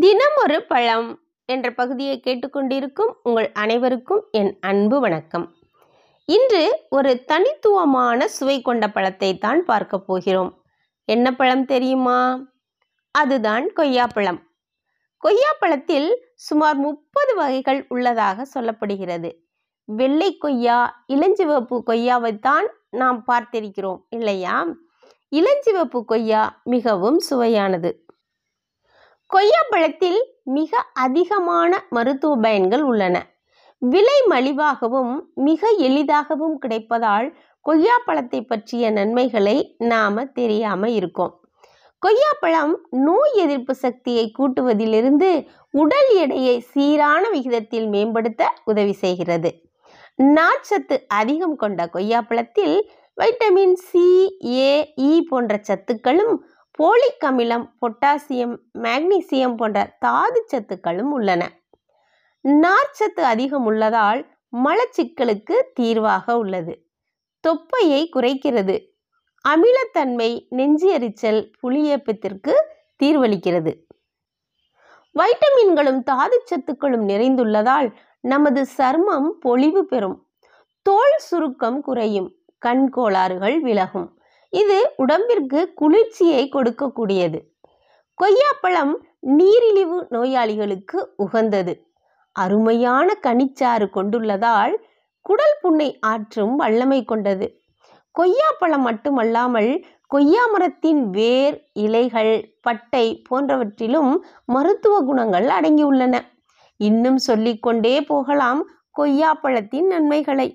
தினம் ஒரு பழம் என்ற பகுதியை கேட்டுக்கொண்டிருக்கும் உங்கள் அனைவருக்கும் என் அன்பு வணக்கம். இன்று ஒரு தனித்துவமான சுவை கொண்ட பழத்தை தான் பார்க்க போகிறோம். என்ன பழம் தெரியுமா? அதுதான் கொய்யாப்பழம் கொய்யாப்பழத்தில் சுமார் முப்பது வகைகள் உள்ளதாக சொல்லப்படுகிறது. வெள்ளை கொய்யா இளஞ்சிவப்பு கொய்யாவைத்தான் நாம் பார்த்திருக்கிறோம் இல்லையா? இளஞ்சிவப்பு கொய்யா மிகவும் சுவையானது. கொய்யாப்பழத்தில் மிக அதிகமான மருத்துவ பயன்கள் உள்ளன. விலை மலிவாகவும் மிக எளிதாகவும் கிடைப்பதால் கொய்யாப்பழத்தை பற்றிய நன்மைகளை நாம தெரியாம இருக்கோம். கொய்யாப்பழம் நோய் எதிர்ப்பு சக்தியை கூட்டுவதிலிருந்து உடல் எடையை சீரான விகிதத்தில் மேம்படுத்த உதவி செய்கிறது. நார்ச்சத்து அதிகம் கொண்ட கொய்யாப்பழத்தில் வைட்டமின் சி ஏ இ போன்ற சத்துக்களும் போலிக் அமிலம் பொட்டாசியம் மேக்னீசியம் போன்ற தாது சத்துக்களும் உள்ளன. நார்ச்சத்து அதிகம் உள்ளதால் மலச்சிக்கலுக்கு தீர்வாக உள்ளது. தொப்பையை குறைக்கிறது. அமிலத்தன்மை நெஞ்சியரிச்சல் புளியப்பத்திற்கு தீர்வளிக்கிறது. வைட்டமின்களும் தாதுச்சத்துக்களும் நிறைந்துள்ளதால் நமது சர்மம் பொலிவு பெறும். தோல் சுருக்கம் குறையும். கண் கோளாறுகள் விலகும். இது உடம்பிற்கு குளிர்ச்சியை கொடுக்கக்கூடியது. கொய்யாப்பழம் நீரிழிவு நோயாளிகளுக்கு உகந்தது. அருமையான கனிச்சாறு கொண்டுள்ளதால் குடல் புண்ணை ஆற்றும் வல்லமை கொண்டது. கொய்யாப்பழம் மட்டுமல்லாமல் கொய்யா மரத்தின் வேர் இலைகள் பட்டை போன்றவற்றிலும் மருத்துவ குணங்கள் அடங்கியுள்ளன. இன்னும் சொல்லிக்கொண்டே போகலாம் கொய்யாப்பழத்தின் நன்மைகளை.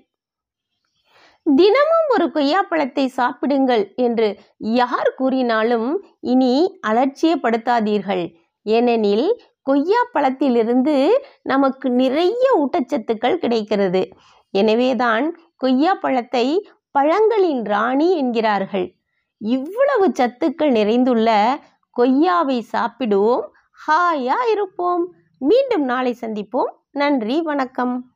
தினமும் ஒரு கொய்யாப்பழத்தை சாப்பிடுங்கள் என்று யார் கூறினாலும் இனி அலட்சியப்படுத்தாதீர்கள். ஏனெனில் கொய்யாப்பழத்திலிருந்து நமக்கு நிறைய ஊட்டச்சத்துக்கள் கிடைக்கிறது. எனவேதான் கொய்யாப்பழத்தை பழங்களின் ராணி என்கிறார்கள். இவ்வளவு சத்துக்கள் நிறைந்துள்ள கொய்யாவை சாப்பிடுவோம். ஹாயா இருப்போம். மீண்டும் நாளை சந்திப்போம். நன்றி வணக்கம்.